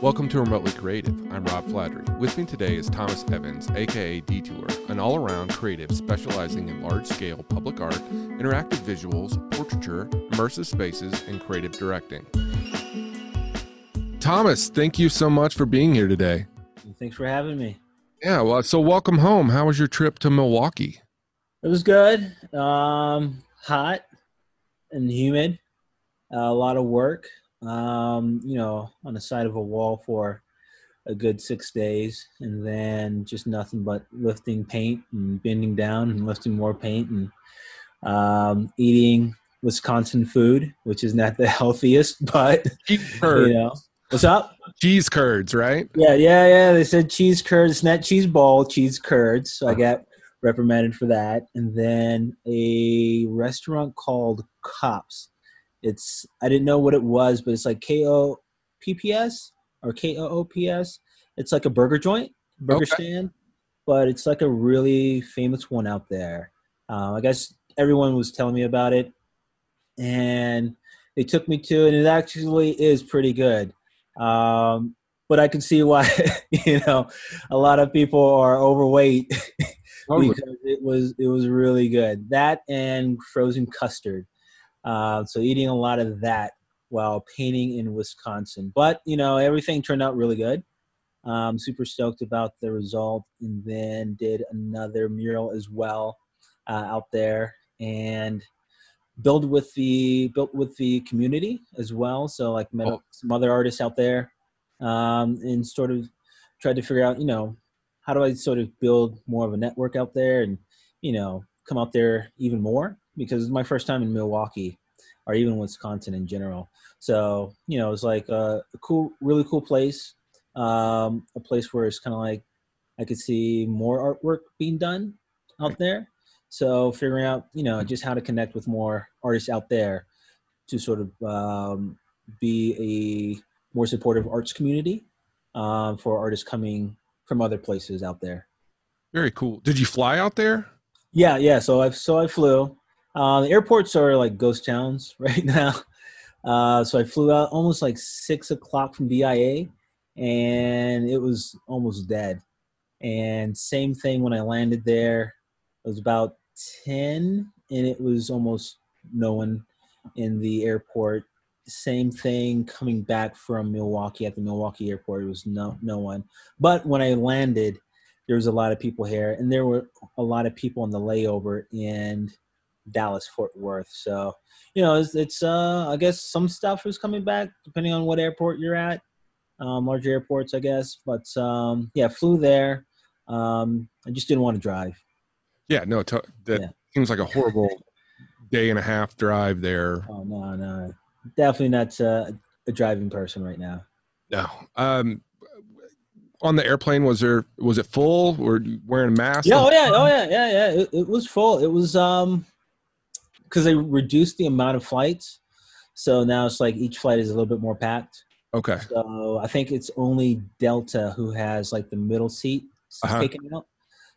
Welcome to Remotely Creative. I'm Rob Flattery. With me today is Thomas Evans, aka Detour, an all around creative specializing in large scale public art, interactive visuals, portraiture, immersive spaces, and creative directing. Thomas, thank you so much for being here today. Thanks for having me. Yeah, well, so welcome home. How was your trip to Milwaukee? It was good. Um, hot and humid. Uh, a lot of work um, you know, on the side of a wall for a good six days, and then just nothing but lifting paint and bending down and lifting more paint and um, eating Wisconsin food, which is not the healthiest, but you know, what's up? Cheese curds, right? Yeah, yeah, yeah. They said cheese curds, not cheese ball, cheese curds. So I uh-huh. got reprimanded for that. And then a restaurant called Kopp's it's I didn't know what it was, but it's like K O P P S or K O O P S. It's like a burger joint, burger okay. stand, but it's like a really famous one out there. Um, I guess everyone was telling me about it, and they took me to and it actually is pretty good. Um, but I can see why you know a lot of people are overweight because it was it was really good. That and frozen custard. Uh, so eating a lot of that while painting in Wisconsin. But you know, everything turned out really good. Um, super stoked about the result, and then did another mural as well uh, out there, and build with the built with the community as well. So like met oh. some other artists out there, um, and sort of tried to figure out, you know, how do I sort of build more of a network out there, and you know, come out there even more because it's my first time in Milwaukee or even Wisconsin in general. So, you know, it's like a, a cool, really cool place. Um, a place where it's kind of like I could see more artwork being done out there. So figuring out, you know, just how to connect with more artists out there to sort of um, be a more supportive arts community um, for artists coming from other places out there. Very cool. Did you fly out there? Yeah, yeah. So I so I flew. Uh, the airports are like ghost towns right now. Uh, so I flew out almost like six o'clock from DIA, and it was almost dead. And same thing when I landed there. It was about ten, and it was almost no one in the airport. Same thing coming back from Milwaukee at the Milwaukee airport. It was no no one. But when I landed, there was a lot of people here, and there were a lot of people on the layover in Dallas Fort Worth. So, you know, it's, it's uh, I guess some stuff is coming back depending on what airport you're at. Um, larger airports, I guess. But um, yeah, flew there. Um, I just didn't want to drive. Yeah, no, that yeah. seems like a horrible day and a half drive there. Oh no, no, definitely not uh, a driving person right now. No. Um, on the airplane was there was it full or wearing a mask yeah oh yeah oh yeah yeah yeah it, it was full it was um because they reduced the amount of flights so now it's like each flight is a little bit more packed okay so i think it's only delta who has like the middle seat uh-huh. taken out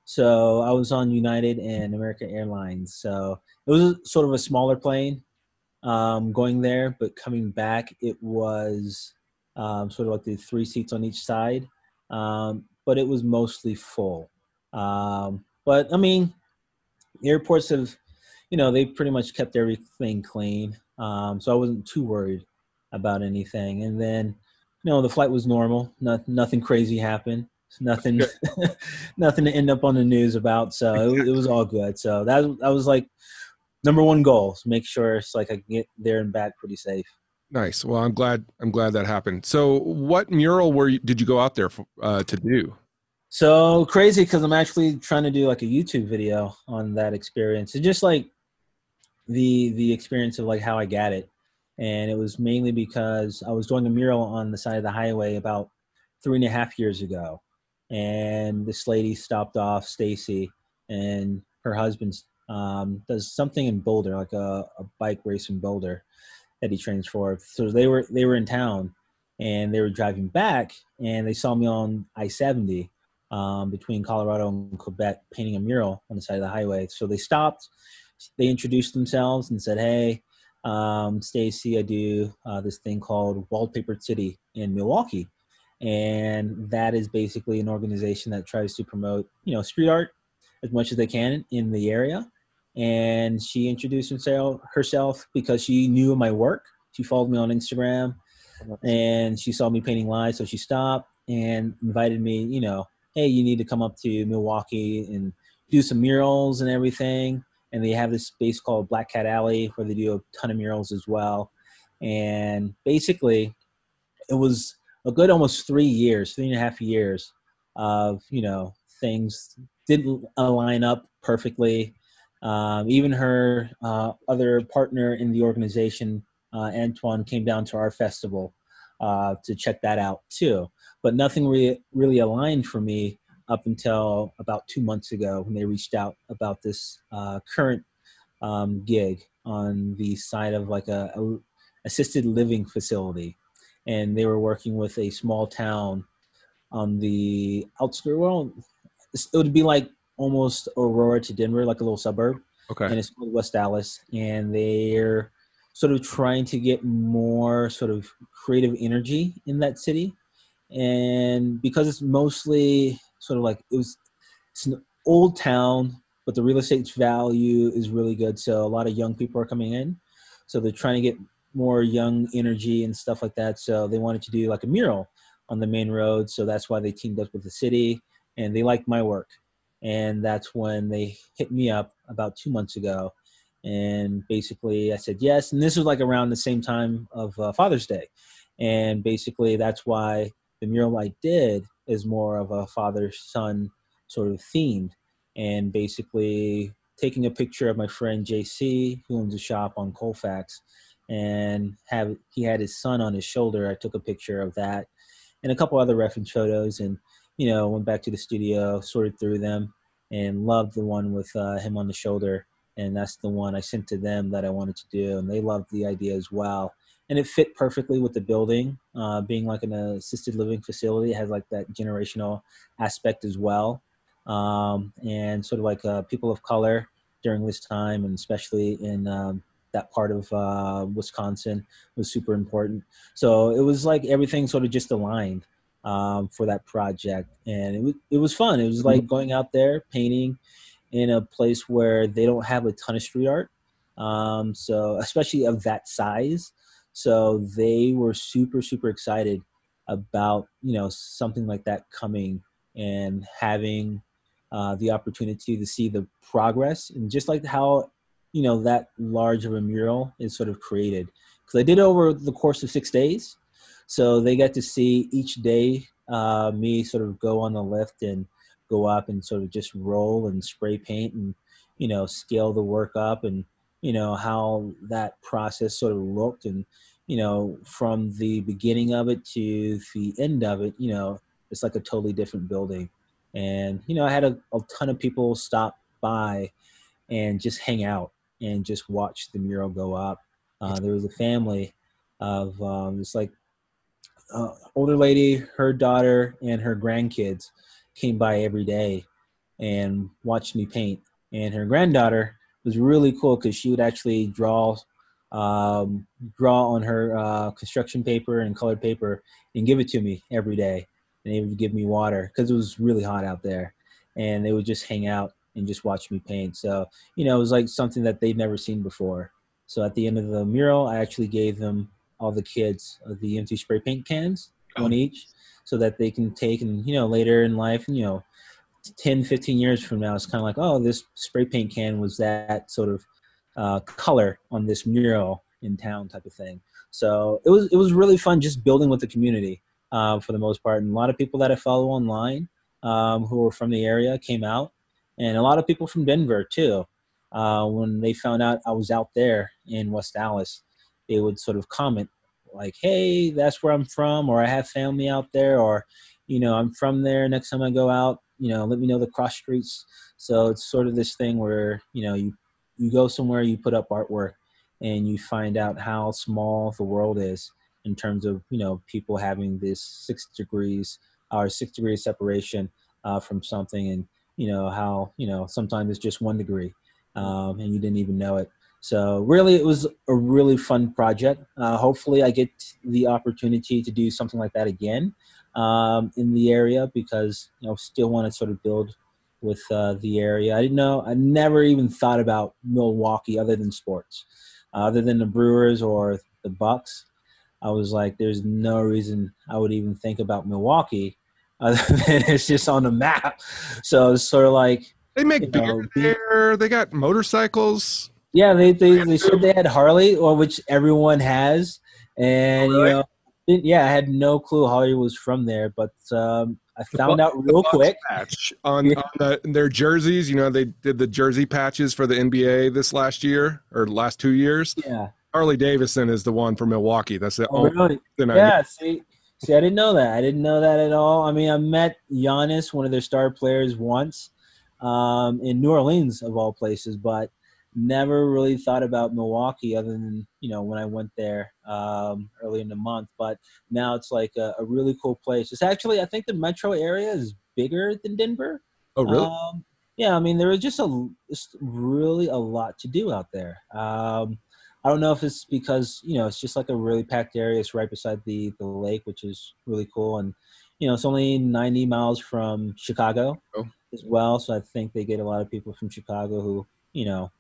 so i was on united and american airlines so it was sort of a smaller plane um, going there but coming back it was um, sort of like the three seats on each side um, but it was mostly full. Um, but I mean, airports have, you know, they pretty much kept everything clean, um, so I wasn't too worried about anything. And then, you know, the flight was normal. Not, nothing crazy happened. Nothing, nothing to end up on the news about. So it, it was all good. So that that was like number one goal: make sure it's like I can get there and back pretty safe. Nice. Well, I'm glad. I'm glad that happened. So, what mural were you, did you go out there for, uh, to do? So crazy because I'm actually trying to do like a YouTube video on that experience. It's just like the the experience of like how I got it, and it was mainly because I was doing a mural on the side of the highway about three and a half years ago, and this lady stopped off, Stacy, and her husband um, does something in Boulder, like a, a bike race in Boulder that he trains for. So they were they were in town and they were driving back and they saw me on I seventy um, between Colorado and Quebec painting a mural on the side of the highway. So they stopped. They introduced themselves and said, "Hey, um, Stacy, I do uh, this thing called Wallpapered City in Milwaukee." and that is basically an organization that tries to promote you know street art as much as they can in the area. And she introduced herself herself because she knew my work. She followed me on Instagram, and she saw me painting live, so she stopped and invited me. You know, hey, you need to come up to Milwaukee and do some murals and everything. And they have this space called Black Cat Alley where they do a ton of murals as well. And basically, it was a good almost three years, three and a half years of you know things didn't align up perfectly. Um, even her uh, other partner in the organization, uh, Antoine, came down to our festival uh, to check that out too. But nothing re- really aligned for me up until about two months ago when they reached out about this uh, current um, gig on the side of like a, a assisted living facility and they were working with a small town on the outskirts. Well, it would be like almost Aurora to Denver, like a little suburb. Okay. And it's called West Allis, and they're sort of trying to get more sort of creative energy in that city. And because it's mostly sort of like it was, it's an old town, but the real estate value is really good. So a lot of young people are coming in. So they're trying to get more young energy and stuff like that. So they wanted to do like a mural on the main road. So that's why they teamed up with the city and they liked my work. And that's when they hit me up about two months ago. And basically I said yes. And this was like around the same time of uh, Father's Day. And basically that's why the mural I did is more of a father son sort of themed. And basically taking a picture of my friend JC, who owns a shop on Colfax and have he had his son on his shoulder. I took a picture of that and a couple other reference photos, and you know went back to the studio, sorted through them, and loved the one with uh, him on the shoulder. And that's the one I sent to them that I wanted to do, and they loved the idea as well. And it fit perfectly with the building, uh, being like an assisted living facility. It has like that generational aspect as well, um, and sort of like uh, people of color during this time, and especially in um, that part of uh, Wisconsin was super important. So it was like everything sort of just aligned um, for that project, and it was it was fun. It was like mm-hmm. going out there painting in a place where they don't have a ton of street art, um, so especially of that size. So they were super super excited about you know something like that coming and having uh, the opportunity to see the progress and just like how you know that large of a mural is sort of created. Because I did it over the course of six days, so they got to see each day uh, me sort of go on the lift and go up and sort of just roll and spray paint and you know scale the work up and you know how that process sort of looked and you know from the beginning of it to the end of it you know it's like a totally different building and you know i had a, a ton of people stop by and just hang out and just watch the mural go up. Uh, there was a family of um, like uh, older lady, her daughter, and her grandkids came by every day and watched me paint. And her granddaughter was really cool because she would actually draw um, draw on her uh, construction paper and colored paper and give it to me every day. And they would give me water because it was really hot out there. And they would just hang out and just watch me paint. So, you know, it was like something that they'd never seen before. So at the end of the mural, I actually gave them all the kids the empty spray paint cans, oh. one each, so that they can take and, you know, later in life, you know, 10, 15 years from now, it's kind of like, oh, this spray paint can was that sort of uh, color on this mural in town type of thing. So it was, it was really fun just building with the community uh, for the most part. And a lot of people that I follow online um, who were from the area came out and a lot of people from Denver too. Uh, when they found out I was out there in West Allis, they would sort of comment like, "Hey, that's where I'm from," or "I have family out there," or you know, "I'm from there." Next time I go out, you know, let me know the cross streets. So it's sort of this thing where you know you you go somewhere, you put up artwork, and you find out how small the world is in terms of you know people having this six degrees or six degrees separation uh, from something and you know how you know sometimes it's just one degree um, and you didn't even know it so really it was a really fun project uh, hopefully i get the opportunity to do something like that again um, in the area because you know still want to sort of build with uh, the area. I didn't know. I never even thought about Milwaukee other than sports, uh, other than the Brewers or the Bucks. I was like, there's no reason I would even think about Milwaukee other than it's just on the map. So it's sort of like they make beer know, there. They got motorcycles. Yeah, they they, they said they had Harley, or which everyone has, and you know, yeah, I had no clue Harley was from there, but um, I found the, out real quick. Patch on, yeah. on the, their jerseys, you know, they did the jersey patches for the NBA this last year or last two years. Yeah, Harley Davidson is the one for Milwaukee. That's the oh, only really? yeah. See, see, I didn't know that. I didn't know that at all. I mean, I met Giannis, one of their star players, once um, in New Orleans of all places, but never really thought about Milwaukee other than you know when I went there um, early in the month. But now it's like a, a, really cool place. It's actually I think the metro area is bigger than Denver. Oh really? Um, yeah, I mean there is just a just really a lot to do out there. Um, I don't know if it's because you know it's just like a really packed area. It's right beside the the lake, which is really cool, and you know it's only 90 miles from Chicago oh. as well. So I think they get a lot of people from Chicago who you know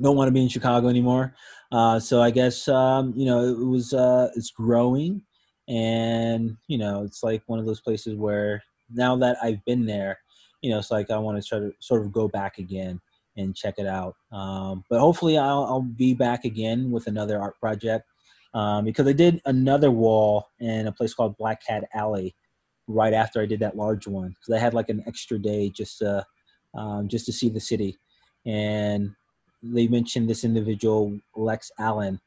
don't want to be in Chicago anymore. Uh, so I guess um, you know it was uh, it's growing, and you know it's like one of those places where now that I've been there, you know it's like I want to try to sort of go back again and check it out. Um, but hopefully I'll, I'll, be back again with another art project um, because I did another wall in a place called Black Cat Alley right after I did that large one because I had like an extra day just to um, just to see the city and they mentioned this individual, Lex Allen,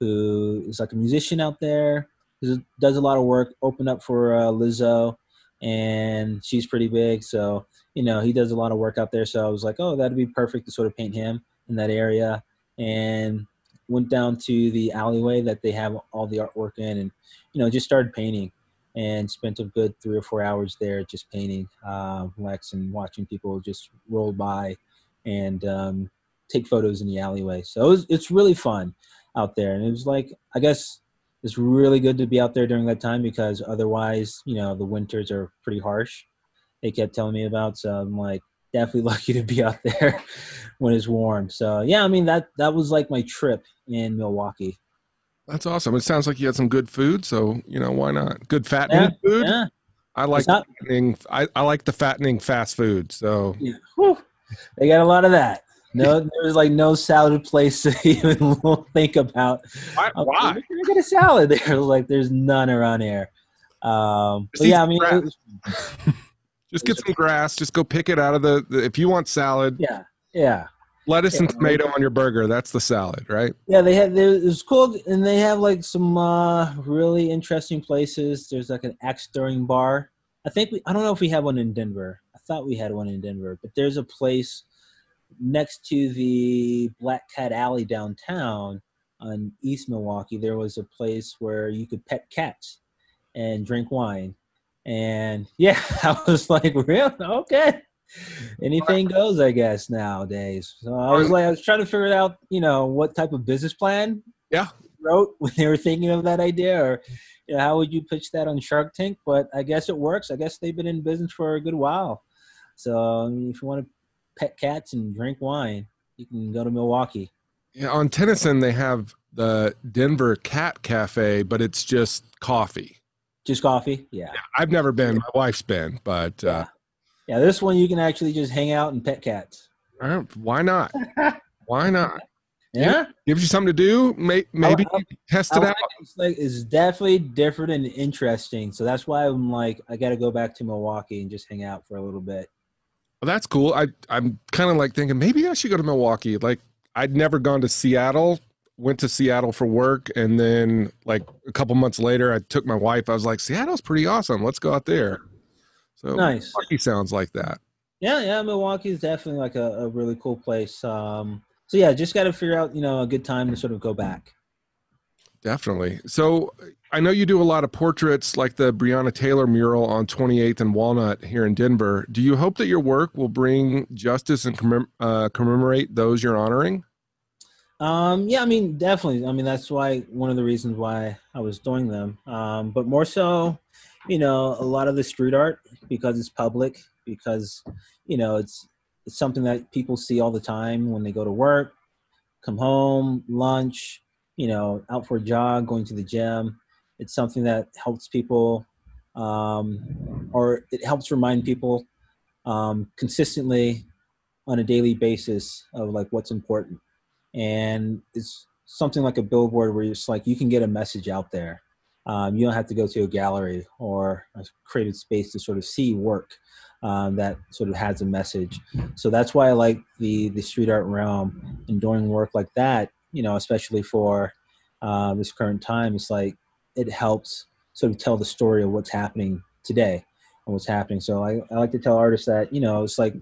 who is like a musician out there, who does a lot of work, opened up for uh, Lizzo, and she's pretty big. So, you know, he does a lot of work out there. So I was like, oh, that'd be perfect to sort of paint him in that area. And went down to the alleyway that they have all the artwork in and, you know, just started painting and spent a good three or four hours there just painting uh, Lex and watching people just roll by and um, take photos in the alleyway. So it was, it's really fun out there. And it was like, I guess it's really good to be out there during that time because otherwise, you know, the winters are pretty harsh. They kept telling me about. So I'm like, definitely lucky to be out there when it's warm. So yeah, I mean that that was like my trip in Milwaukee. That's awesome. It sounds like you had some good food, so you know why not? Good fattening yeah, food. Yeah. I like not, fattening. I, I like the fattening fast food. So yeah. they got a lot of that. No, there's like no salad place to even think about. Why? Um, Why? Like, get a salad there. Like there's none around here. Um, but yeah, I mean, was, just get some grass. Just go pick it out of the, the. If you want salad, yeah, yeah. Lettuce yeah, and tomato on your burger. That's the salad, right? Yeah, they have. It was cool, and they have like some uh, really interesting places. There's like an axe throwing bar. I think we. I don't know if we have one in Denver. I thought we had one in Denver, but there's a place next to the Black Cat Alley downtown on East Milwaukee, there was a place where you could pet cats and drink wine. And yeah, I was like, real okay. Anything goes, I guess nowadays. So I was like, I was trying to figure out, you know, what type of business plan. Yeah. Wrote when they were thinking of that idea, or you know, how would you pitch that on Shark Tank? But I guess it works. I guess they've been in business for a good while. So I mean, if you want to pet cats and drink wine, you can go to Milwaukee. Yeah, on Tennyson they have the Denver Cat Cafe, but it's just coffee. Just coffee, yeah. yeah I've never been. My wife's been, but yeah. Uh, yeah, this one you can actually just hang out and pet cats. why not? why not? Yeah, gives you something to do. May, maybe I, I, test it I out. it's, like, it's definitely different and interesting. So that's why I'm like, I got to go back to Milwaukee and just hang out for a little bit. Well, that's cool. I I'm kind of like thinking maybe I should go to Milwaukee. Like I'd never gone to Seattle. Went to Seattle for work, and then like a couple months later, I took my wife. I was like, Seattle's pretty awesome. Let's go out there. So nice. Milwaukee sounds like that. Yeah, yeah. Milwaukee is definitely like a, a really cool place. Um, so yeah, just got to figure out you know a good time to sort of go back. Definitely. So I know you do a lot of portraits like the Breonna Taylor mural on 28th and Walnut here in Denver. Do you hope that your work will bring justice and commem- uh, commemorate those you're honoring? Um, yeah, I mean, definitely. I mean, that's why one of the reasons why I was doing them. Um, but more so, you know, a lot of the street art because it's public, because you know it's it's something that people see all the time when they go to work, come home, lunch, you know, out for a jog, going to the gym. It's something that helps people, um, or it helps remind people um, consistently on a daily basis of like what's important. And it's something like a billboard where it's like you can get a message out there. Um, you don't have to go to a gallery or a created space to sort of see work um, that sort of has a message. So that's why I like the the street art realm and doing work like that. You know, especially for uh, this current time, it's like it helps sort of tell the story of what's happening today and what's happening. So I, I like to tell artists that you know it's like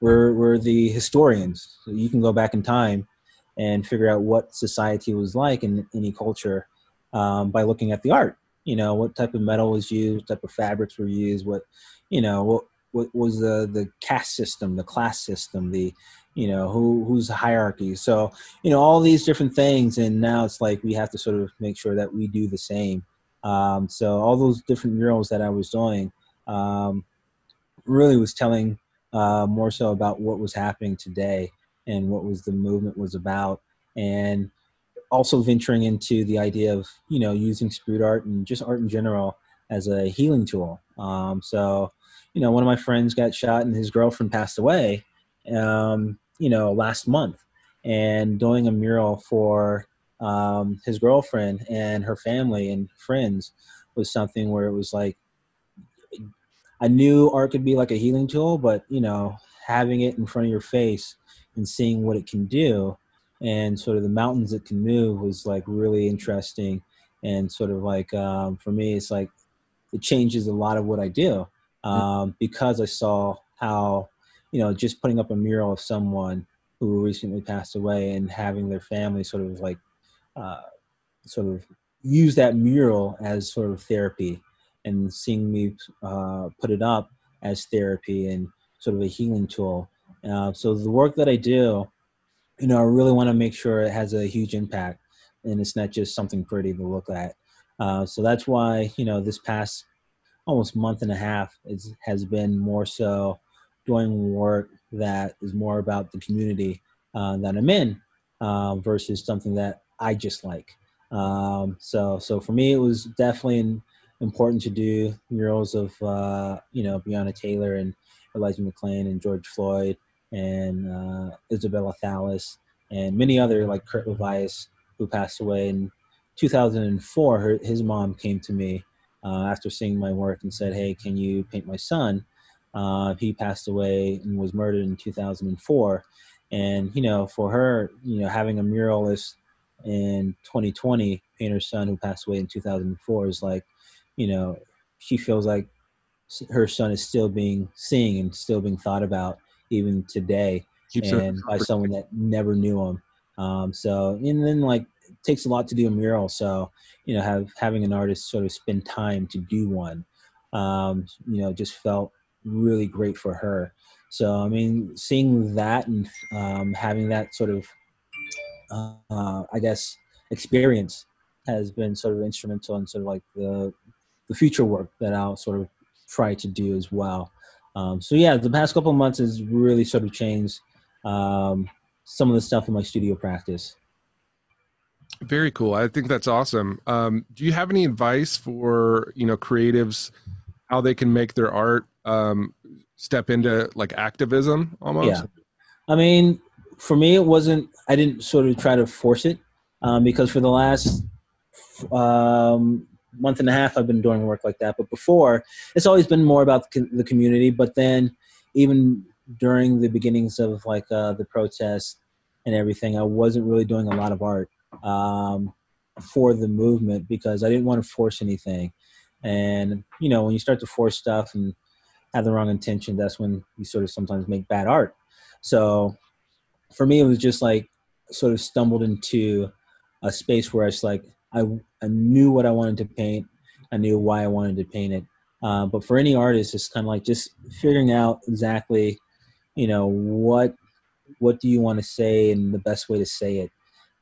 we're we're the historians. So you can go back in time and figure out what society was like in any culture um, by looking at the art. You know, what type of metal was used, what type of fabrics were used, what you know, what what was the the caste system, the class system, the you know who who's hierarchy. So you know all these different things, and now it's like we have to sort of make sure that we do the same. Um, so all those different murals that I was doing um, really was telling uh, more so about what was happening today and what was the movement was about, and also venturing into the idea of you know using street art and just art in general as a healing tool. Um, so you know, one of my friends got shot and his girlfriend passed away, um, you know, last month. And doing a mural for um, his girlfriend and her family and friends was something where it was like, I knew art could be like a healing tool, but, you know, having it in front of your face and seeing what it can do and sort of the mountains it can move was like really interesting and sort of like um, for me it's like it changes a lot of what i do um, because I saw how, you know, just putting up a mural of someone who recently passed away and having their family sort of like, uh, sort of use that mural as sort of therapy and seeing me uh, put it up as therapy and sort of a healing tool. Uh, so the work that I do, you know, I really want to make sure it has a huge impact and it's not just something pretty to look at. Uh, so that's why, you know, this past almost month and a half is, has been more so doing work that is more about the community uh, that I'm in uh, versus something that I just like. Um, so, so for me, it was definitely an, important to do murals of, uh, you know, Breonna Taylor and Elijah McClain and George Floyd and uh, Isabella Thallas and many other like Kurt Levias who passed away in 2004. Her, his mom came to me uh, after seeing my work and said, "Hey, can you paint my son?" Uh, he passed away and was murdered in 2004, and you know, for her, you know, having a muralist in 2020 paint her son who passed away in 2004 is like, you know, she feels like her son is still being seen and still being thought about even today, Keeps and by someone that never knew him. Um, so, and then like it takes a lot to do a mural. So, you know, have having an artist sort of spend time to do one, um, you know, just felt really great for her. So, I mean, seeing that and um, having that sort of, uh, I guess, experience has been sort of instrumental in sort of like the the future work that I'll sort of try to do as well. Um, so yeah, the past couple of months has really sort of changed um, some of the stuff in my studio practice. Very cool. I think that's awesome. Um, do you have any advice for you know creatives how they can make their art um, step into like activism almost? Yeah, I mean, for me, it wasn't. I didn't sort of try to force it um, because for the last um, month and a half, I've been doing work like that. But before, it's always been more about the community. But then, even during the beginnings of like uh, the protests and everything, I wasn't really doing a lot of art um, for the movement because I didn't want to force anything. And you know, when you start to force stuff and have the wrong intention, that's when you sort of sometimes make bad art. So for me, it was just like sort of stumbled into a space where it's like I I knew what I wanted to paint, I knew why I wanted to paint it. Uh, but for any artist, it's kind of like just figuring out exactly, you know, what what do you want to say and the best way to say it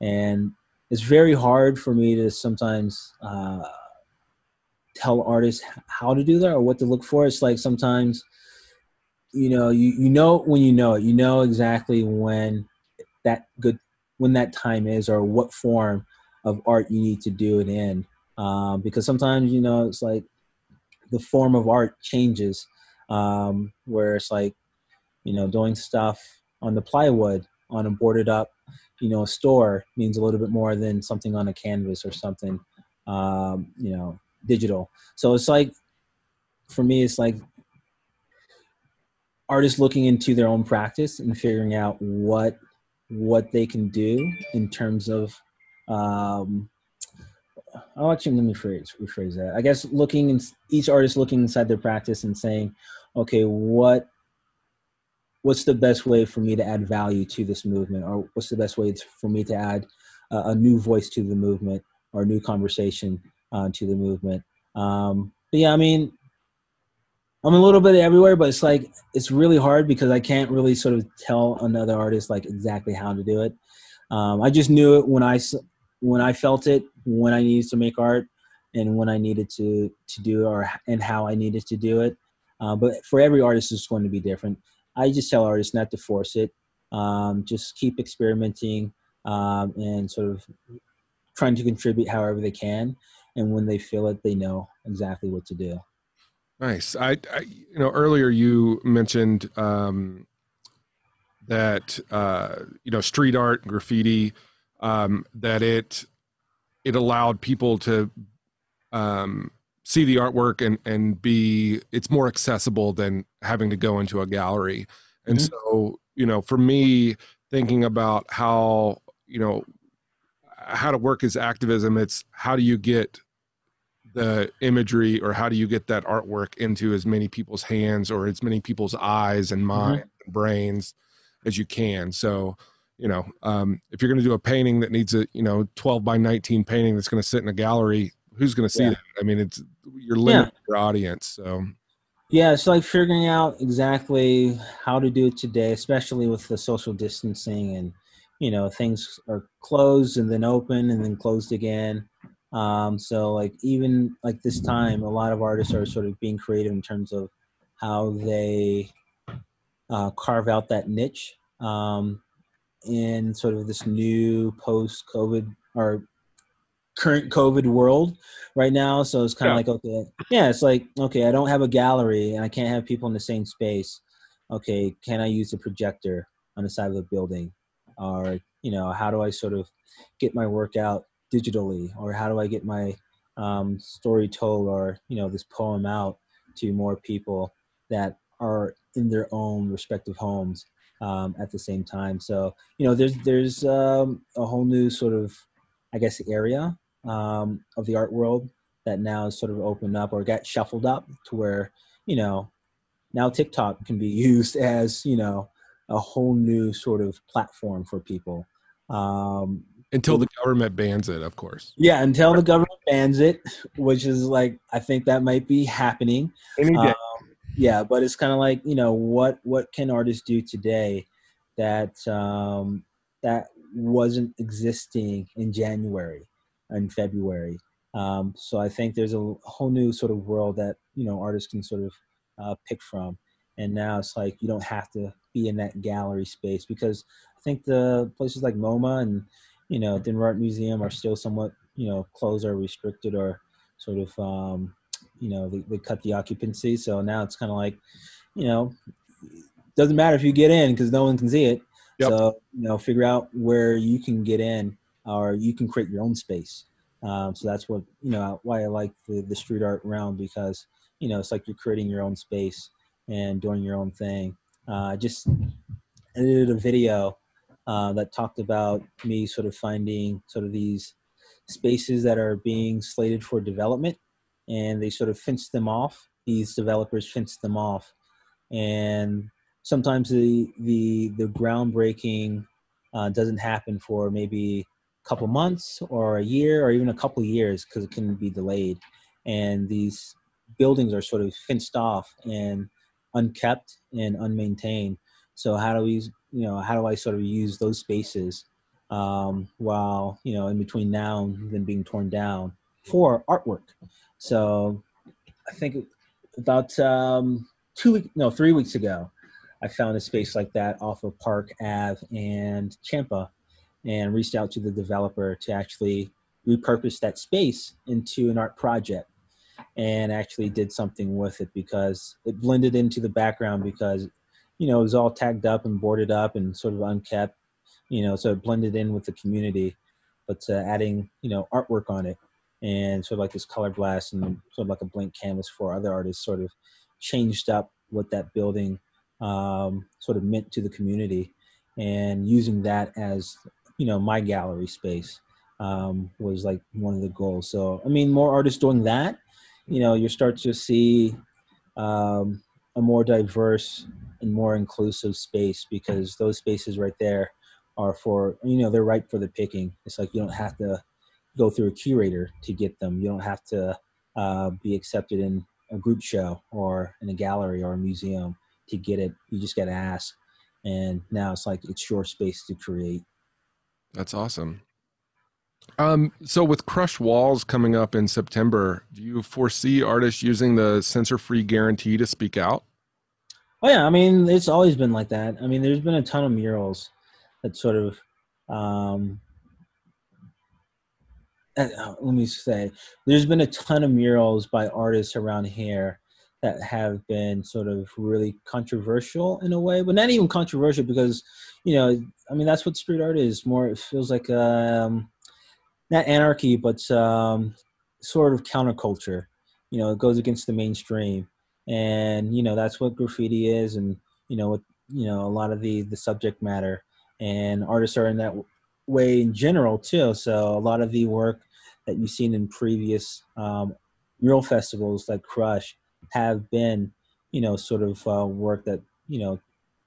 and it's very hard for me to sometimes uh, tell artists how to do that or what to look for. It's like sometimes, you know, you, you know when you know it, you know exactly when that good when that time is or what form of art you need to do it in. Um, because sometimes you know it's like the form of art changes, um, where it's like you know doing stuff on the plywood on a boarded up you know store means a little bit more than something on a canvas or something um, you know digital. So it's like for me, it's like artists looking into their own practice and figuring out what what they can do in terms of um I'll actually let me phrase rephrase that. I guess looking in each artist looking inside their practice and saying, okay, what what's the best way for me to add value to this movement, or what's the best way for me to add a, a new voice to the movement or a new conversation uh, to the movement. Um, but yeah, I mean, I'm a little bit everywhere, but it's like it's really hard because I can't really sort of tell another artist like exactly how to do it. Um, I just knew it when I when I felt it, when I needed to make art, and when I needed to to do it, or and how I needed to do it. Uh, but for every artist, it's going to be different. I just tell artists not to force it. Um, just keep experimenting um, and sort of trying to contribute however they can and when they feel it they know exactly what to do. Nice. I, I you know earlier you mentioned um, that uh, you know street art graffiti um, that it it allowed people to um, see the artwork and and be it's more accessible than having to go into a gallery. And mm-hmm. so you know for me thinking about how you know how to work as activism. It's how do you get the imagery or how do you get that artwork into as many people's hands or as many people's eyes and mind mm-hmm. and brains as you can so you know um, if you're going to do a painting that needs a you know 12 by 19 painting that's going to sit in a gallery who's going to see yeah. that i mean it's you're limiting yeah. your audience so yeah it's like figuring out exactly how to do it today especially with the social distancing and you know things are closed and then open and then closed again um, so like even like this time a lot of artists are sort of being creative in terms of how they uh, carve out that niche um, in sort of this new post covid or current covid world right now. So it's kind of yeah. like okay yeah it's like okay i don't have a gallery and i can't have people in the same space. Okay can i use a projector on the side of the building? Or you know how do i sort of get my work out digitally or how do i get my um, story told or you know this poem out to more people that are in their own respective homes um, at the same time so you know there's there's um, a whole new sort of i guess area um, of the art world that now is sort of opened up or got shuffled up to where you know now tiktok can be used as you know a whole new sort of platform for people. Um, until the government bans it, of course. Yeah, until the government bans it, which is like I think that might be happening. Um, yeah, but it's kind of like you know what what can artists do today that um, that wasn't existing in January and February. Um, so I think there's a whole new sort of world that you know artists can sort of uh, pick from and now it's like you don't have to be in that gallery space because I think the places like MoMA and you know Denver Art Museum are still somewhat you know closed or restricted or sort of um, you know they, they cut the occupancy so now it's kind of like you know doesn't matter if you get in because no one can see it yep. so you know figure out where you can get in or you can create your own space um, so that's what you know why I like the, the street art realm because you know it's like you're creating your own space and doing your own thing. Uh, I just edited a video uh, that talked about me sort of finding sort of these spaces that are being slated for development, and they sort of fence them off. These developers fence them off, and sometimes the the the groundbreaking uh, doesn't happen for maybe a couple months or a year or even a couple years because it can be delayed, and these buildings are sort of fenced off and unkept and unmaintained. So how do we, you know, how do I sort of use those spaces um, while you know in between now and then being torn down for artwork? So I think about um, two weeks, no, three weeks ago, I found a space like that off of Park Ave and Champa, and reached out to the developer to actually repurpose that space into an art project and actually did something with it because it blended into the background because you know it was all tagged up and boarded up and sort of unkept you know so it blended in with the community but uh, adding you know artwork on it and sort of like this color blast and sort of like a blank canvas for other artists sort of changed up what that building um, sort of meant to the community and using that as you know my gallery space um, was like one of the goals. So i mean more artists doing that you know you start to see um, a more diverse and more inclusive space because those spaces right there are for you know they're ripe for the picking. It's like you don't have to go through a curator to get them. You don't have to uh, be accepted in a group show or in a gallery or a museum to get it. You just got to ask. And now it's like it's your space to create. That's awesome um, so with Crush Walls coming up in September, do you foresee artists using the censor-free guarantee to speak out? Oh yeah, I mean it's always been like that. I mean, there's been a ton of murals that sort of, um, uh, let me say, there's been a ton of murals by artists around here that have been sort of really controversial in a way, but not even controversial because, you know, I mean that's what street art is. More, it feels like um, not anarchy, but um, sort of counterculture. You know, it goes against the mainstream, and you know that's what graffiti is, and you know, you know, a lot of the the subject matter, and artists are in that way in general too. So a lot of the work that you've seen in previous um, mural festivals like Crush have been, you know, sort of uh, work that you know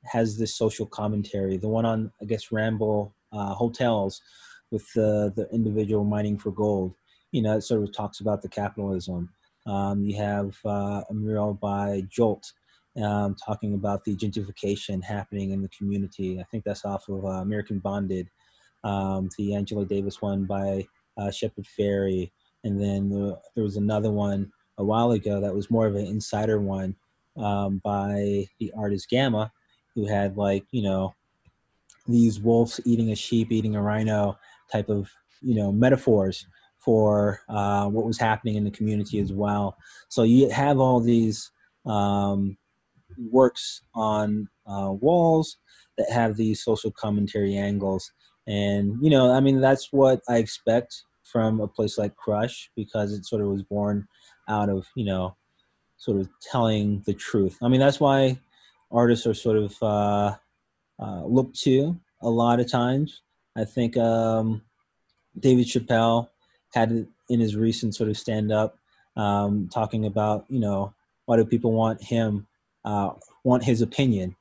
has this social commentary. The one on I guess Ramble uh, Hotels with the, the individual mining for gold. You know, it sort of talks about the capitalism. Um, you have uh, a mural by Jolt um, talking about the gentrification happening in the community. I think that's off of uh, American Bonded. Um, the Angela Davis one by uh, Shepard Fairey. And then the, there was another one a while ago that was more of an insider one um, by the artist Gamma, who had like, you know, these wolves eating a sheep, eating a rhino, type of you know metaphors for uh, what was happening in the community as well. So you have all these um, works on uh, walls that have these social commentary angles, and you know, I mean, that's what I expect from a place like Crush because it sort of was born out of you know, sort of telling the truth. I mean, that's why artists are sort of uh, uh, looked to a lot of times I think um, David Chappelle had it in his recent sort of stand up um, talking about, you know, why do people want him, uh, want his opinion?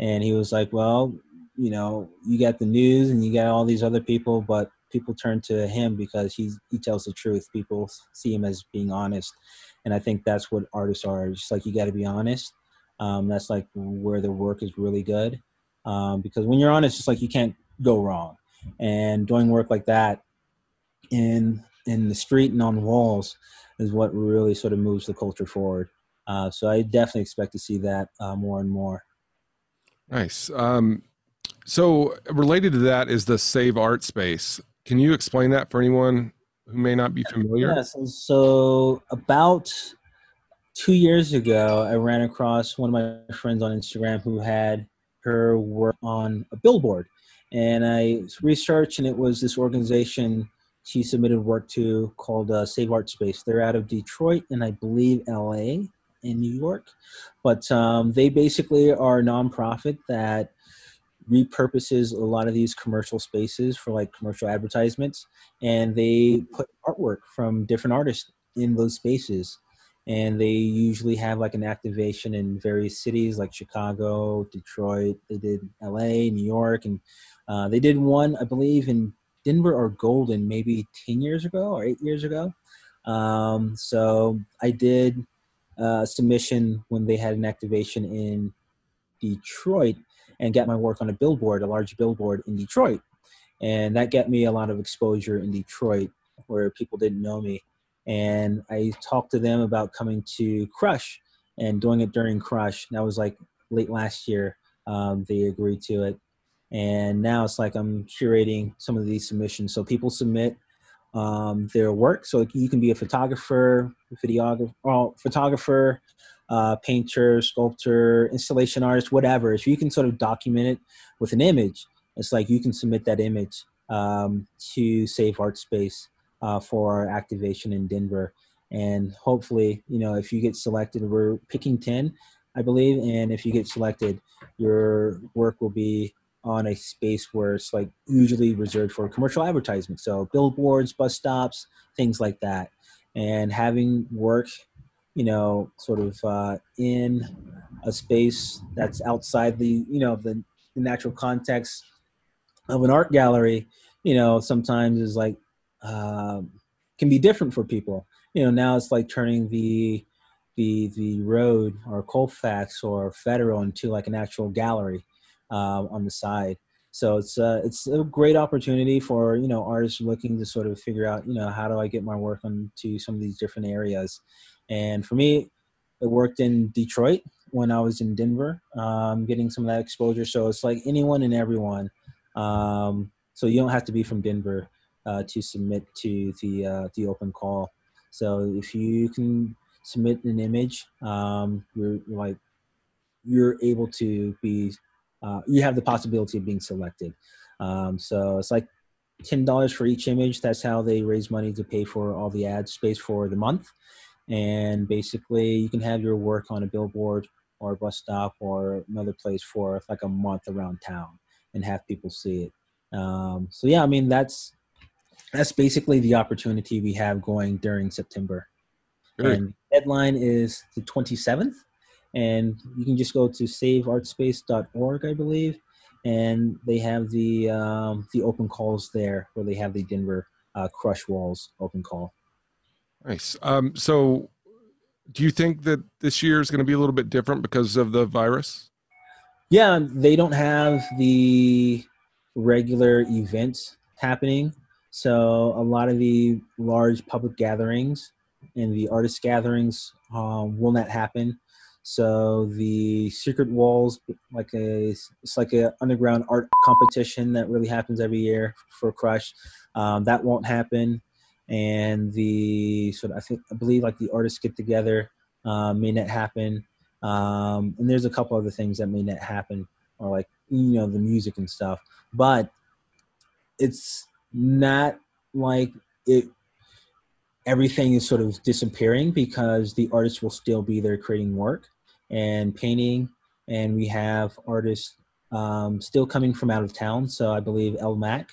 And he was like, well, you know, you got the news and you got all these other people, but people turn to him because he he tells the truth. People see him as being honest, and I think that's what artists are. Just like you got to be honest. Um, that's like where the work is really good, um, because when you're honest, it's like you can't go wrong and doing work like that in in the street and on walls is what really sort of moves the culture forward. Uh, so I definitely expect to see that uh, more and more. Nice. Um, so related to that is the Save Art Space. Can you explain that for anyone who may not be familiar? Yes. So about two years ago, I ran across one of my friends on Instagram who had her work on a billboard and I researched, and it was this organization she submitted work to called uh, Save Art Space. They're out of Detroit and I believe LA in New York, but um, they basically are a nonprofit that repurposes a lot of these commercial spaces for like commercial advertisements, and they put artwork from different artists in those spaces and they usually have like an activation in various cities like Chicago, Detroit. They did L.A., New York, and uh, they did one, I believe, in Denver or Golden maybe 10 years ago or eight years ago. Um, so I did a submission when they had an activation in Detroit and got my work on a billboard, a large billboard in Detroit. And that got me a lot of exposure in Detroit where people didn't know me. And I talked to them about coming to Crush and doing it during Crush. That was like late last year. Um, they agreed to it, and now it's like I'm curating some of these submissions. So people submit um, their work. So you can be a photographer, videographer, photographer, uh, painter, sculptor, installation artist, whatever. If you can sort of document it with an image, it's like you can submit that image um, to Save Art Space uh, for activation in Denver. And hopefully, you know, if you get selected, we're picking 10, I believe. And if you get selected, your work will be on a space where it's like usually reserved for commercial advertisement. So billboards, bus stops, things like that. And having work, you know, sort of uh, in a space that's outside the, you know, the, the natural context of an art gallery, you know, sometimes is like, uh, can be different for people. You know, now it's like turning the, the, the road or Colfax or Federal into like an actual gallery um, on the side. So it's uh, it's a great opportunity for you know artists looking to sort of figure out you know how do I get my work onto some of these different areas. And for me, it worked in Detroit when I was in Denver, um, getting some of that exposure. So it's like anyone and everyone. Um, so you don't have to be from Denver uh, to submit to the uh, the open call. So if you can submit an image, um, you're like you're able to be uh, you have the possibility of being selected. Um, so it's like ten dollars for each image. That's how they raise money to pay for all the ad space for the month. And basically, you can have your work on a billboard or a bus stop or another place for like a month around town and have people see it. Um, so yeah, I mean that's that's basically the opportunity we have going during September. Great. And deadline is the 27th and you can just go to saveartspace.org, I believe, and they have the um, the open calls there where they have the Denver uh, Crush Walls open call. Nice. Um, so, do you think that this year is going to be a little bit different because of the virus? Yeah, they don't have the regular events happening, so a lot of the large public gatherings and the artist gatherings um, will not happen so the secret walls, like a, it's like a underground art competition that really happens every year for Crush. Um, that won't happen, and the sort of I think I believe like the artists get together uh, may not happen, um, and there's a couple other things that may not happen, or like you know the music and stuff. But it's not like it everything is sort of disappearing because the artists will still be there creating work and painting, and we have artists um, still coming from out of town. So I believe El Mac,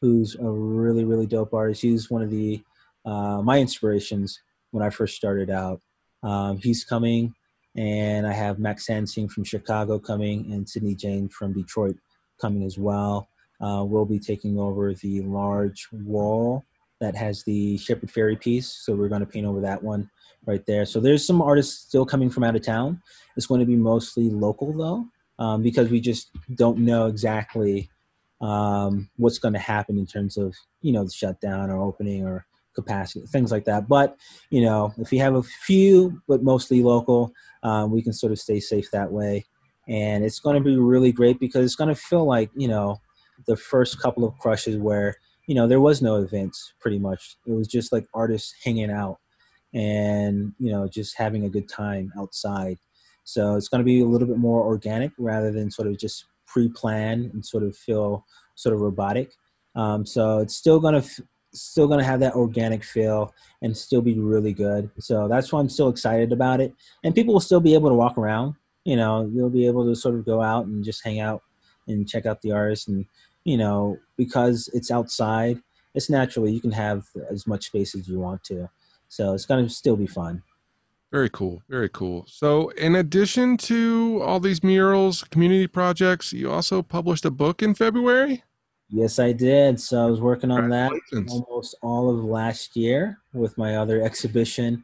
who's a really really dope artist. He's one of the uh, my inspirations when I first started out. Um, he's coming, and I have Max Sansing from Chicago coming, and Sydney James from Detroit coming as well. Uh, we'll be taking over the large wall that has the Shepard Fairey piece, so we're going to paint over that one right there. So there's some artists still coming from out of town. It's going to be mostly local though, um, because we just don't know exactly um, what's going to happen in terms of you know the shutdown or opening or capacity, things like that. But you know, if we have a few, but mostly local, um, we can sort of stay safe that way. And it's going to be really great because it's going to feel like you know the first couple of crushes where you know there was no events pretty much. It was just like artists hanging out and you know just having a good time outside. So it's going to be a little bit more organic rather than sort of just pre-plan and sort of feel sort of robotic. Um, so it's still going to f- still going to have that organic feel and still be really good. So that's why i'm still excited about it. And people will still be able to walk around. You know you'll be able to sort of go out and just hang out and check out the artists and you know because it's outside it's naturally you can have as much space as you want to so it's going to still be fun. Very cool. Very cool. So, in addition to all these murals, community projects, you also published a book in February? Yes, I did. So, I was working on that almost all of last year with my other exhibition.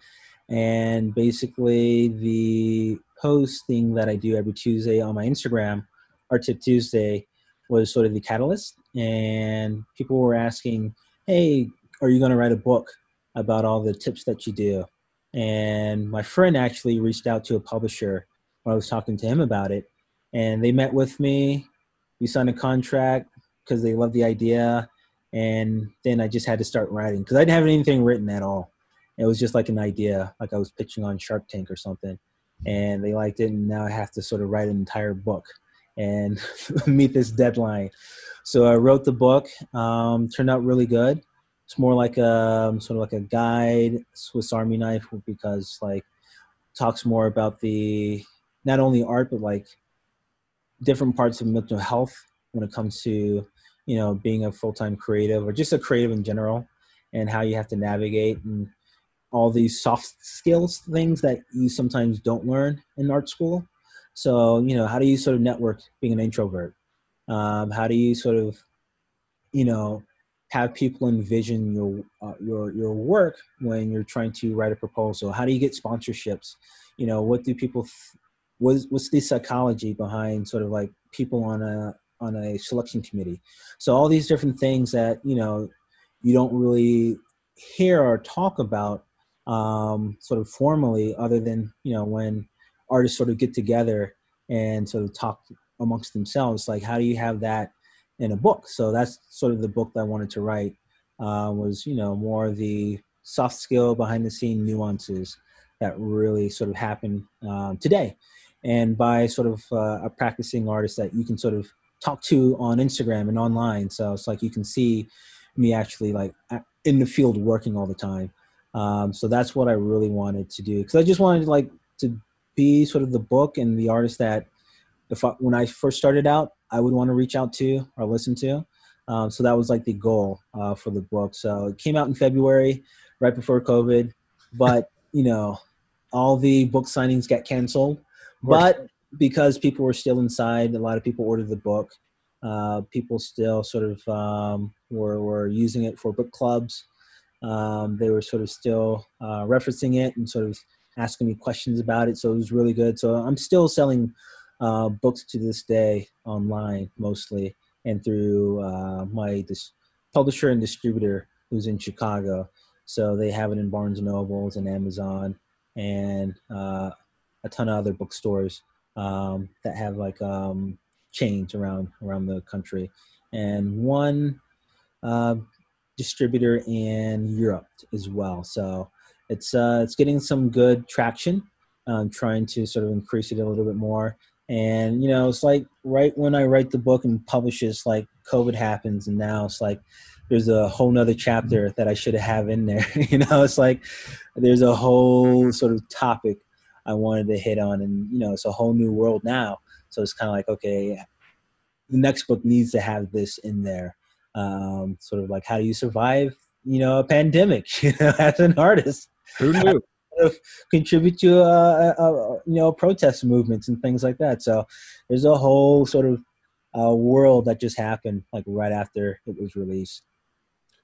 And basically, the posting that I do every Tuesday on my Instagram, Art Tip Tuesday, was sort of the catalyst. And people were asking, hey, are you going to write a book? about all the tips that you do. And my friend actually reached out to a publisher when I was talking to him about it. And they met with me. We signed a contract because they loved the idea. And then I just had to start writing because I didn't have anything written at all. It was just like an idea, like I was pitching on Shark Tank or something. And they liked it. And now I have to sort of write an entire book and meet this deadline. So I wrote the book. Um, turned out really good. It's more like a sort of like a guide, Swiss Army knife, because like talks more about the not only art but like different parts of mental health when it comes to you know being a full-time creative or just a creative in general and how you have to navigate and all these soft skills things that you sometimes don't learn in art school so you know how do you sort of network being an introvert? Um, how do you sort of you know have people envision your uh, your your work when you're trying to write a proposal? How do you get sponsorships? You know what do people what's, what's the psychology behind sort of like people on a on a selection committee? So all these different things that you know you don't really hear or talk about um, sort of formally other than you know when artists sort of get together and sort of talk amongst themselves like how do you have that in a book. So that's sort of the book that I wanted to write. Uh, was you know more the soft skill behind the scene nuances that really sort of happen um, today, and by sort of uh, a practicing artist that you can sort of talk to on Instagram and online. So it's like you can see me actually like in the field working all the time. Um, so that's what I really wanted to do because I just wanted like to be sort of the book and the artist that if I, when I first started out, I would want to reach out to or listen to. Um, so that was like the goal uh, for the book. So it came out in February, right before COVID, but you know, all the book signings got canceled. But because people were still inside, a lot of people ordered the book. Uh, people still sort of um, were were using it for book clubs. Um, they were sort of still uh, referencing it and sort of asking me questions about it. So it was really good. So I'm still selling uh, books to this day online mostly and through uh, my dis- publisher and distributor who's in Chicago. So they have it in Barnes and Nobles and Amazon and uh, a ton of other bookstores um, that have like um, chains around around the country, and one uh, distributor in Europe as well. So it's uh, it's getting some good traction. I'm trying to sort of increase it a little bit more. And you know it's like right when i write the book and publish it, it's like covid happens and now it's like there's a whole nother chapter that i should have in there you know? It's like there's a whole sort of topic i wanted to hit on and you know it's a whole new world now. So it's kind of like okay the next book needs to have this in there. Um, sort of like how do you survive you know a pandemic you know as an artist who knew contribute to uh, uh, uh, you know protest movements and things like that. So there's a whole sort of uh, world that just happened like right after it was released.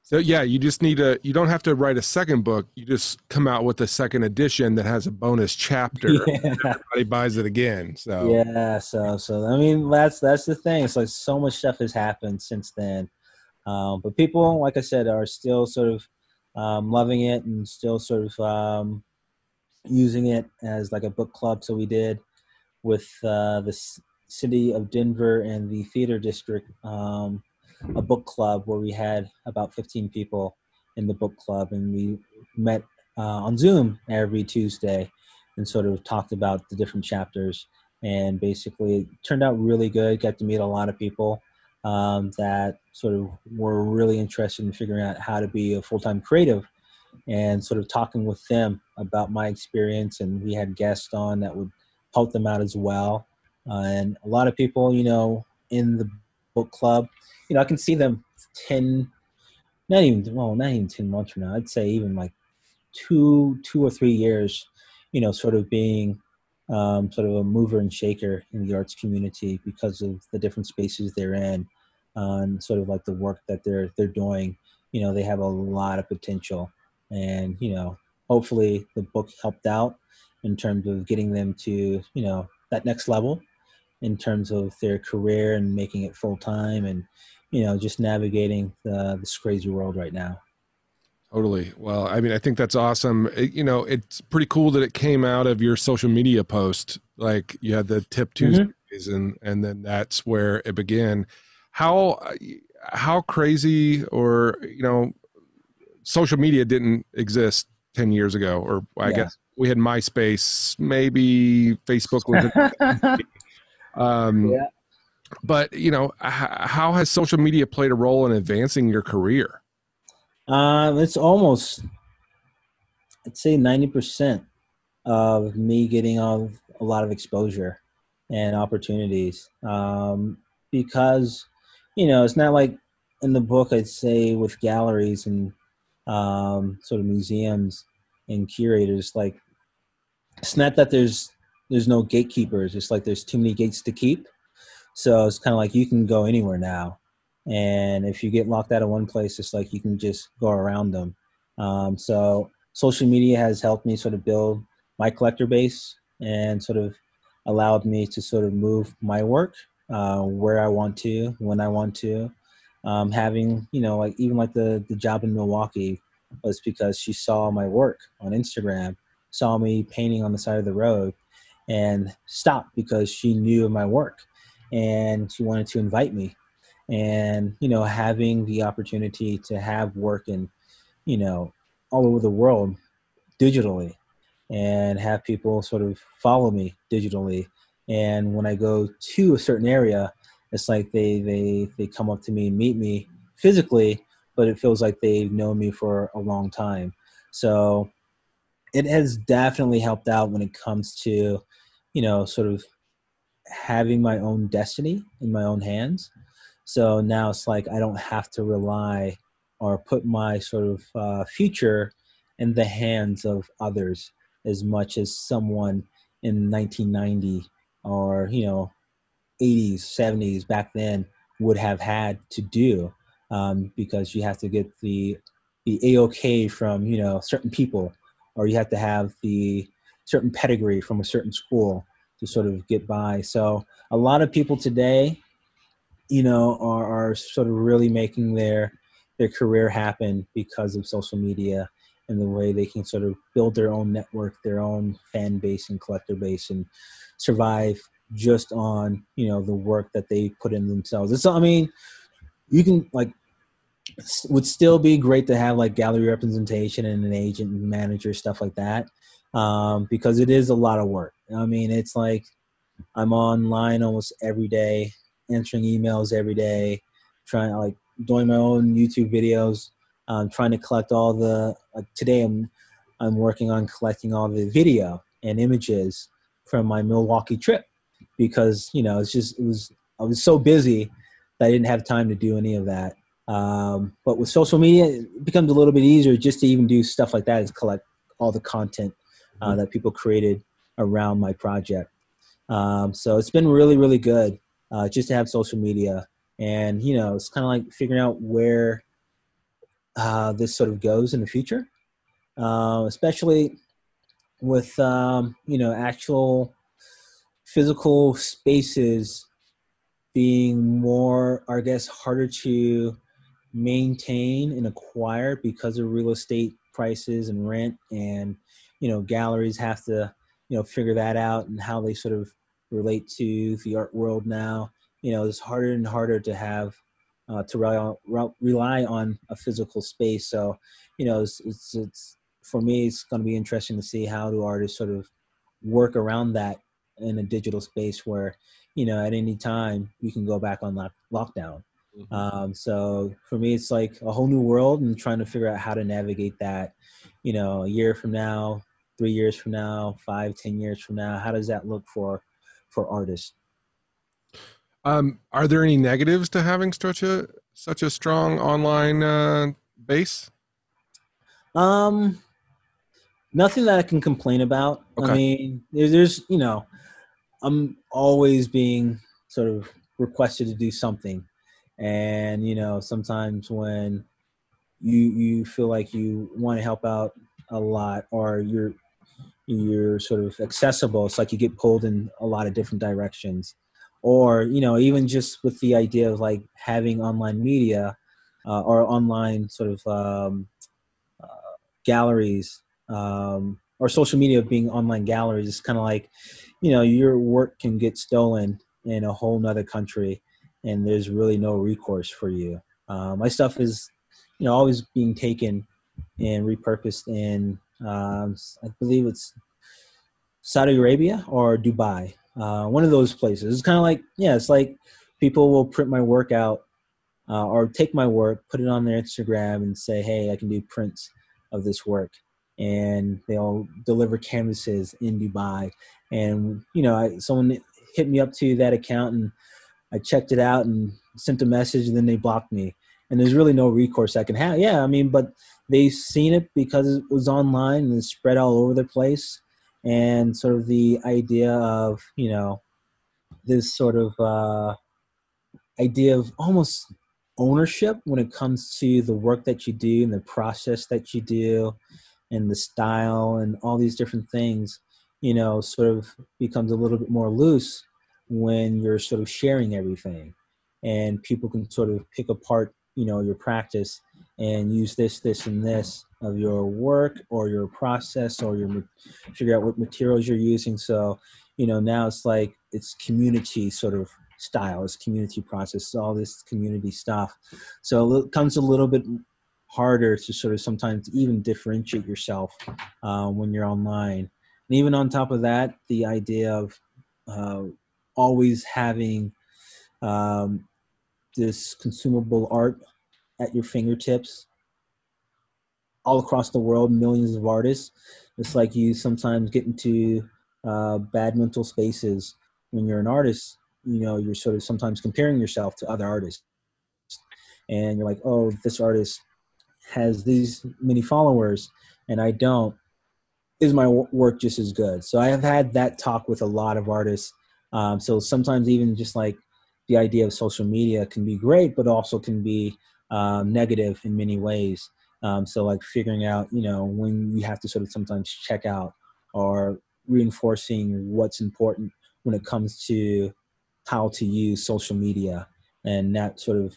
So yeah, you just need to. You don't have to write a second book. You just come out with a second edition that has a bonus chapter. Yeah. everybody buys it again. So yeah. So so I mean that's that's the thing. It's like so much stuff has happened since then. Um, but people, like I said, are still sort of um, loving it and still sort of um, using it as like a book club. So we did with uh, the city of Denver and the theater district um, a book club where we had about 15 people in the book club, and we met uh, on Zoom every Tuesday and sort of talked about the different chapters. And basically, it turned out really good. Got to meet a lot of people um, that sort of were really interested in figuring out how to be a full time creative and sort of talking with them about my experience. And we had guests on that would help them out as well. Uh, and a lot of people, you know, in the book club, you know, I can see them 10, not even, well, not even 10 months from now, I'd say even like two, two or three years, you know, sort of being um, sort of a mover and shaker in the arts community because of the different spaces they're in and sort of like the work that they're, they're doing. You know, they have a lot of potential and you know hopefully the book helped out in terms of getting them to you know that next level in terms of their career and making it full time and you know just navigating the, this crazy world right now Totally. Well, I mean, I think that's awesome. It, you know, it's pretty cool that it came out of your social media post. Like you had the tip Tuesdays, mm-hmm. and and then that's where it began. How how crazy, or you know, social media didn't exist ten years ago, or I yeah. guess we had MySpace, maybe Facebook was. um, yeah. But you know, how has social media played a role in advancing your career? Uh, it's almost, I'd say, ninety percent of me getting a, a lot of exposure and opportunities. Um, because, you know, it's not like in the book I'd say with galleries and um, sort of museums and curators. Like, it's not that there's there's no gatekeepers. It's like there's too many gates to keep. So it's kind of like you can go anywhere now. And if you get locked out of one place, it's like you can just go around them. Um, so social media has helped me sort of build my collector base and sort of allowed me to sort of move my work uh, where I want to, when I want to. Um, having, you know, like even like the, the job in Milwaukee was because she saw my work on Instagram, saw me painting on the side of the road, and stopped because she knew of my work and she wanted to invite me and you know having the opportunity to have work in you know all over the world digitally and have people sort of follow me digitally and when i go to a certain area it's like they they they come up to me and meet me physically but it feels like they've known me for a long time. So it has definitely helped out when it comes to you know sort of having my own destiny in my own hands. So now it's like I don't have to rely or put my sort of uh, future in the hands of others as much as someone in 1990 or you know 80s 70s back then would have had to do um, because you have to get the the AOK from you know certain people or you have to have the certain pedigree from a certain school to sort of get by. So a lot of people today you know, are, are sort of really making their their career happen because of social media and the way they can sort of build their own network, their own fan base and collector base, and survive just on you know the work that they put in themselves. It's I mean, you can like would still be great to have like gallery representation and an agent and manager stuff like that um, because it is a lot of work. I mean, it's like I'm online almost every day answering emails every day, trying like doing my own YouTube videos, um, trying to collect all the. Like today, I'm I'm working on collecting all the video and images from my Milwaukee trip because you know it's just it was I was so busy that I didn't have time to do any of that. Um, but with social media, it becomes a little bit easier just to even do stuff like that, is collect all the content uh, mm-hmm. that people created around my project. Um, so it's been really, really good uh, just to have social media. And, you know, it's kind of like figuring out where this sort of goes in the future, uh, especially with, um, you know, actual physical spaces being more, I guess, harder to maintain and acquire because of real estate prices and rent and you know galleries have to you know figure that out and how they sort of relate to the art world now. You know, it's harder and harder to have uh, to rely on, rely on a physical space. So, you know, it's, it's, it's for me, it's going to be interesting to see how do artists sort of work around that in a digital space where, you know, at any time you can go back on lock, lockdown. Mm-hmm. Um, so for me, it's like a whole new world and trying to figure out how to navigate that, you know, a year from now, three years from now, five, ten years from now, how does that look for for artists. Um, are there any negatives to having such a such a strong online uh, base? Um, nothing that I can complain about. Okay. I mean, there's, there's you know, I'm always being sort of requested to do something, and you know, sometimes when you you feel like you want to help out a lot, or you're you're sort of accessible. It's like you get pulled in a lot of different directions. Or, you know, even just with the idea of like having online media uh, or online sort of um, uh, galleries um, or social media being online galleries it's kind of like you know your work can get stolen in a whole nother country and there's really no recourse for you. Uh, my stuff is you know always being taken and repurposed in um, i believe it's saudi arabia or dubai uh, one of those places it's kind of like yeah it's like people will print my work out uh, or take my work put it on their instagram and say hey i can do prints of this work and they'll deliver canvases in Dubai. And you know, I, someone hit me up to that account, and I checked it out and sent a message, and then they blocked me. And there's really no recourse I can have. Yeah, I mean, but they've seen it because it was online and it's spread all over the place. And sort of the idea of you know this sort of uh, idea of almost ownership when it comes to the work that you do and the process that you do and the style and all these different things, you know, sort of becomes a little bit more loose when you're sort of sharing everything. And people can sort of pick apart, you know, your practice and use this, this, and this of your work or your process or your figure out what materials you're using. So, you know, now it's like it's community sort of style, it's community process, all this community stuff. So it comes a little bit harder to sort of sometimes even differentiate yourself uh, when you're online. And even on top of that, the idea of uh, always having um, this consumable art at your fingertips all across the world, millions of artists. It's like you sometimes get into uh, bad mental spaces when you're an artist. You know, you're sort of sometimes comparing yourself to other artists. And you're like, oh, this artist has these many followers and I don't, is my work just as good? So I have had that talk with a lot of artists. Um, so sometimes even just like the idea of social media can be great, but also can be um, negative in many ways. Um, so like figuring out, you know, when you have to sort of sometimes check out or reinforcing what's important when it comes to how to use social media and not sort of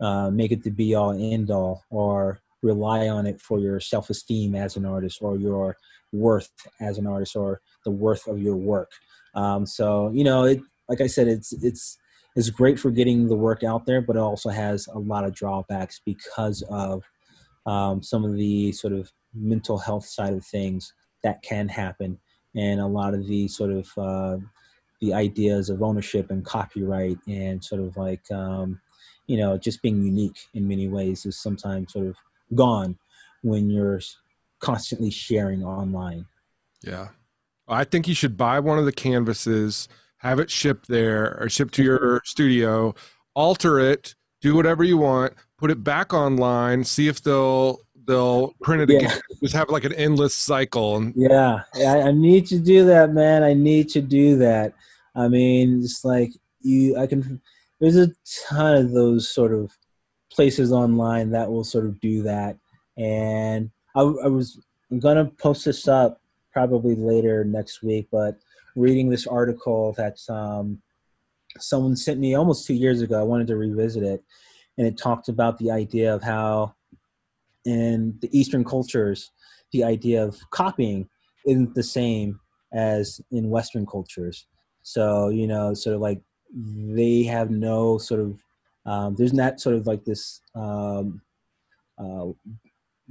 uh, make it the be all end all or rely on it for your self-esteem as an artist or your worth as an artist or the worth of your work. Um, so you know it like i said it's it's it's great for getting the work out there but it also has a lot of drawbacks because of um, some of the sort of mental health side of things that can happen and a lot of the sort of uh, the ideas of ownership and copyright and sort of like um, you know just being unique in many ways is sometimes sort of gone when you're constantly sharing online. Yeah. I think you should buy one of the canvases, have it shipped there or shipped to your studio, alter it, do whatever you want, put it back online, see if they'll they'll print it yeah. again. Just have like an endless cycle. Yeah, I, I need to do that, man. I need to do that. I mean, it's like you. I can. There's a ton of those sort of places online that will sort of do that. And I, I was I'm gonna post this up probably later next week, but reading this article that's um, someone sent me almost two years ago, I wanted to revisit it, and it talked about the idea of how in the Eastern cultures, the idea of copying isn't the same as in Western cultures. So you know, sort of like they have no sort of um, there's not sort of like this um, uh,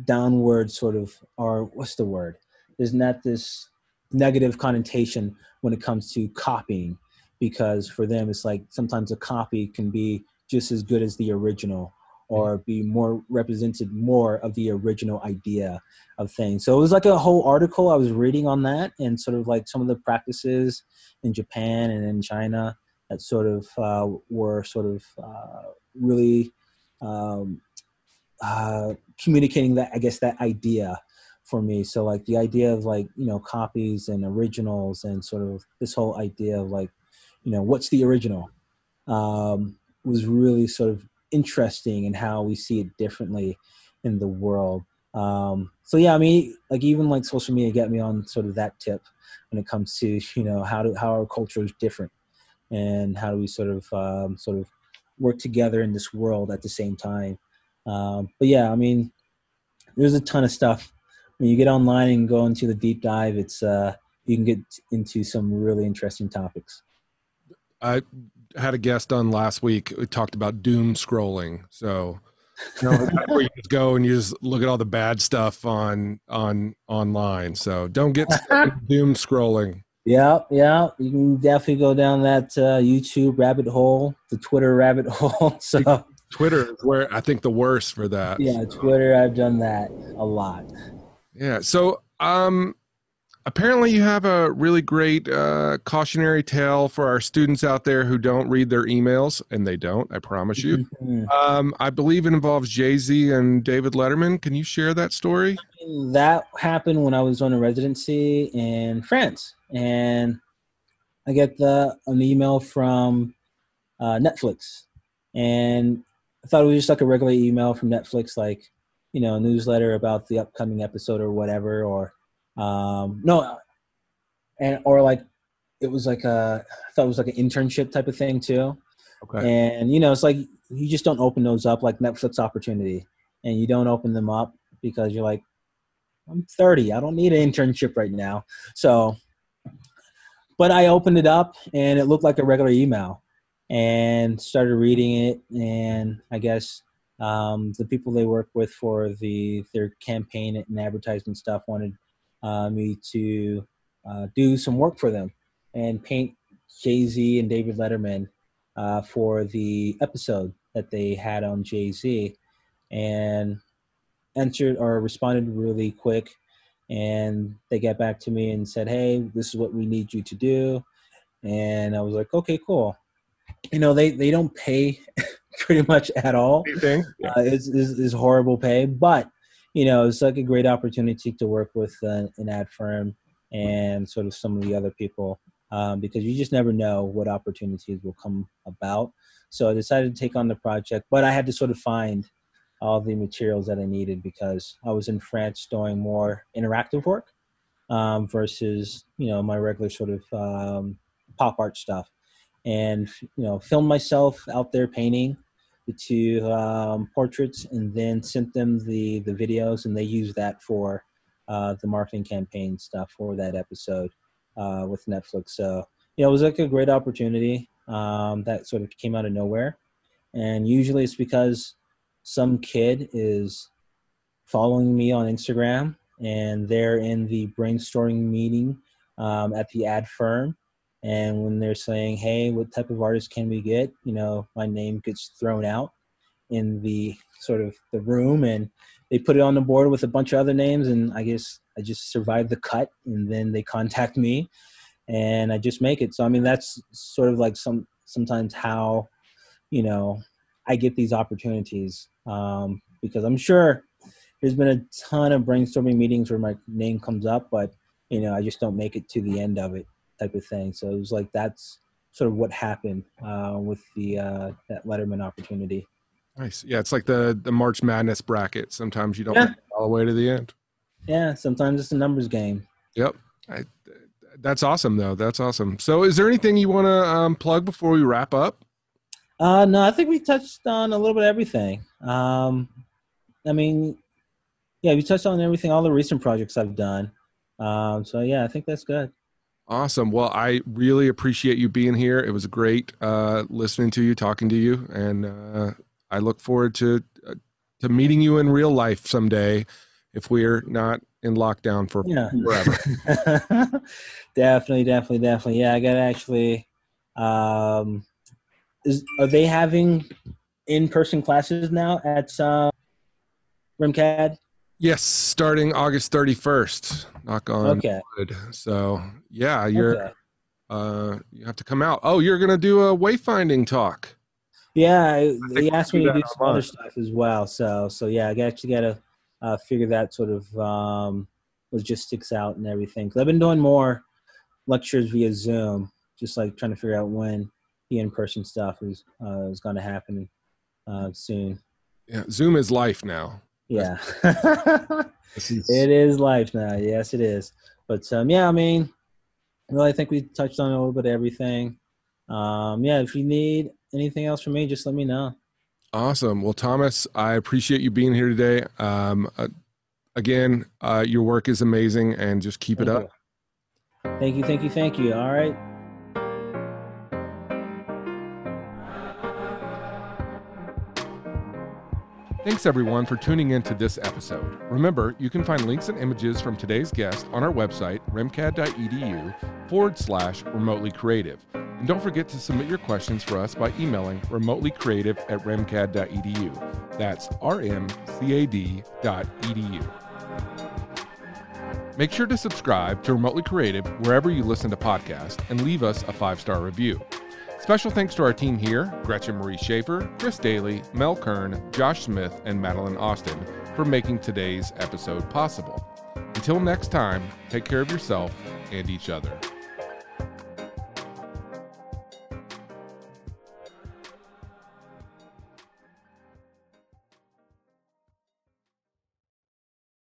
downward sort of or what's the word there's not this negative connotation when it comes to copying because for them it's like sometimes a copy can be just as good as the original or be more represented more of the original idea of things. So it was like a whole article I was reading on that and sort of like some of the practices in Japan and in China that sort of uh, were sort of uh, really um, uh, communicating that I guess that idea for me. So like the idea of like you know copies and originals and sort of this whole idea of like you know what's the original um, was really sort of interesting in how we see it differently in the world. Um, so yeah, I mean, like even like social media get me on sort of that tip when it comes to you know how do how our culture is different and how do we sort of um, sort of work together in this world at the same time. Um, but yeah, I mean, there's a ton of stuff when you get online and go into the deep dive, it's uh, you can get into some really interesting topics. I had a guest on last week. We talked about doom scrolling. So, you know, where you just go and you just look at all the bad stuff on on online. So don't get doom scrolling. Yeah, yeah, you can definitely go down that uh, YouTube rabbit hole, the Twitter rabbit hole. So Twitter is where I think the worst for that. Yeah, Twitter. I've done that a lot. Yeah. So, um, apparently you have a really great uh, cautionary tale for our students out there who don't read their emails, and they don't. I promise you. Mm-hmm. Um, I believe it involves Jay Z and David Letterman. Can you share that story? That happened when I was on a residency in France, and I get the an email from uh, Netflix, and I thought it was just like a regular email from Netflix, like you know, a newsletter about the upcoming episode or whatever, or um, no, and or like it was like a I thought it was like an internship type of thing too. Okay. And you know, it's like you just don't open those up like Netflix opportunity, and you don't open them up because you're like, I'm 30, I don't need an internship right now. So, but I opened it up and it looked like a regular email and started reading it. And I guess um, the people they work with for the their campaign and advertisement stuff wanted me to uh, do some work for them and paint Jay Z and David Letterman uh, for the episode that they had on Jay Z, and answered or responded really quick. And they got back to me and said, "Hey, this is what we need you to do." And I was like, "Okay, cool." you know they they don't pay pretty much at all. Yeah. Uh, it's, it's, it's, horrible pay, but you know it's like a great opportunity to work with an, an ad firm and sort of some of the other people um, because you just never know what opportunities will come about. So I decided to take on the project, but I had to sort of find all the materials that I needed because I was in France doing more interactive work um, versus you know my regular sort of um, pop art stuff and you know filmed myself out there painting the two um, portraits and then sent them the the videos and they used that for uh, the marketing campaign stuff for that episode uh, with Netflix. So know it was like a great opportunity um, that sort of came out of nowhere, and usually it's because some kid is following me on Instagram and they're in the brainstorming meeting um, at the ad firm and when they're saying hey what type of artist can we get? you know my name gets thrown out in the sort of the room and they put it on the board with a bunch of other names and i guess i just survived the cut and then they contact me and i just make it. So i mean that's sort of like some sometimes how you know i get these opportunities um, because i'm sure there's been a ton of brainstorming meetings where my name comes up but you know i just don't make it to the end of it type of thing. So it was like that's sort of what happened uh, with the uh, that Letterman opportunity. Nice. Yeah, it's like the the March Madness bracket. Sometimes you don't yeah. all the way to the end. Yeah, sometimes it's a numbers game. Yep. I, that's awesome, though. That's awesome. So, is there anything you want to um, plug before we wrap up? Uh, no, I think we touched on a little bit of everything. Um, I mean, yeah, we touched on everything, all the recent projects I've done. Um, so yeah, I think that's good. Awesome. Well, I really appreciate you being here. It was great uh, listening to you, talking to you, and uh, I look forward to uh, to meeting you in real life someday, if we're not in lockdown for yeah. forever. definitely, definitely, definitely. Yeah, I got actually. Um, is are they having in person classes now at uh, RMCAD? Yes, starting August 31st. Knock on okay. wood. So, yeah, you're okay. uh you have to come out. Oh, you're going to do a wayfinding talk. Yeah, they asked me to do some other stuff as well. So, so yeah, I actually got to uh, figure that sort of um, logistics out and everything. Cuz I've been doing more lectures via Zoom, just like trying to figure out when the in-person stuff is uh, is going to happen uh, soon. Yeah, Zoom is life now. Yeah. is... It is life now. Yes, it is. But um, yeah, I mean, well, I think we touched on a little bit of everything. Um, yeah, if you need anything else from me, just let me know. Awesome. Well, Thomas, I appreciate you being here today. Um, uh, again, uh, your work is amazing, and just keep Thank it up. you. Thank you, thank you, thank you. All right. Thanks everyone for tuning in to this episode. Remember, you can find links and images from today's guest on our website, rmcad.edu forward slash remotely creative. And don't forget to submit your questions for us by emailing remotelycreative at rmcad.edu. That's rmcad.edu. Make sure to subscribe to Remotely Creative wherever you listen to podcasts and leave us a five star review. Special thanks to our team here Gretchen Marie Schaefer, Chris Daly, Mel Kern, Josh Smith, and Madeline Austin for making today's episode possible. Until next time, take care of yourself and each other.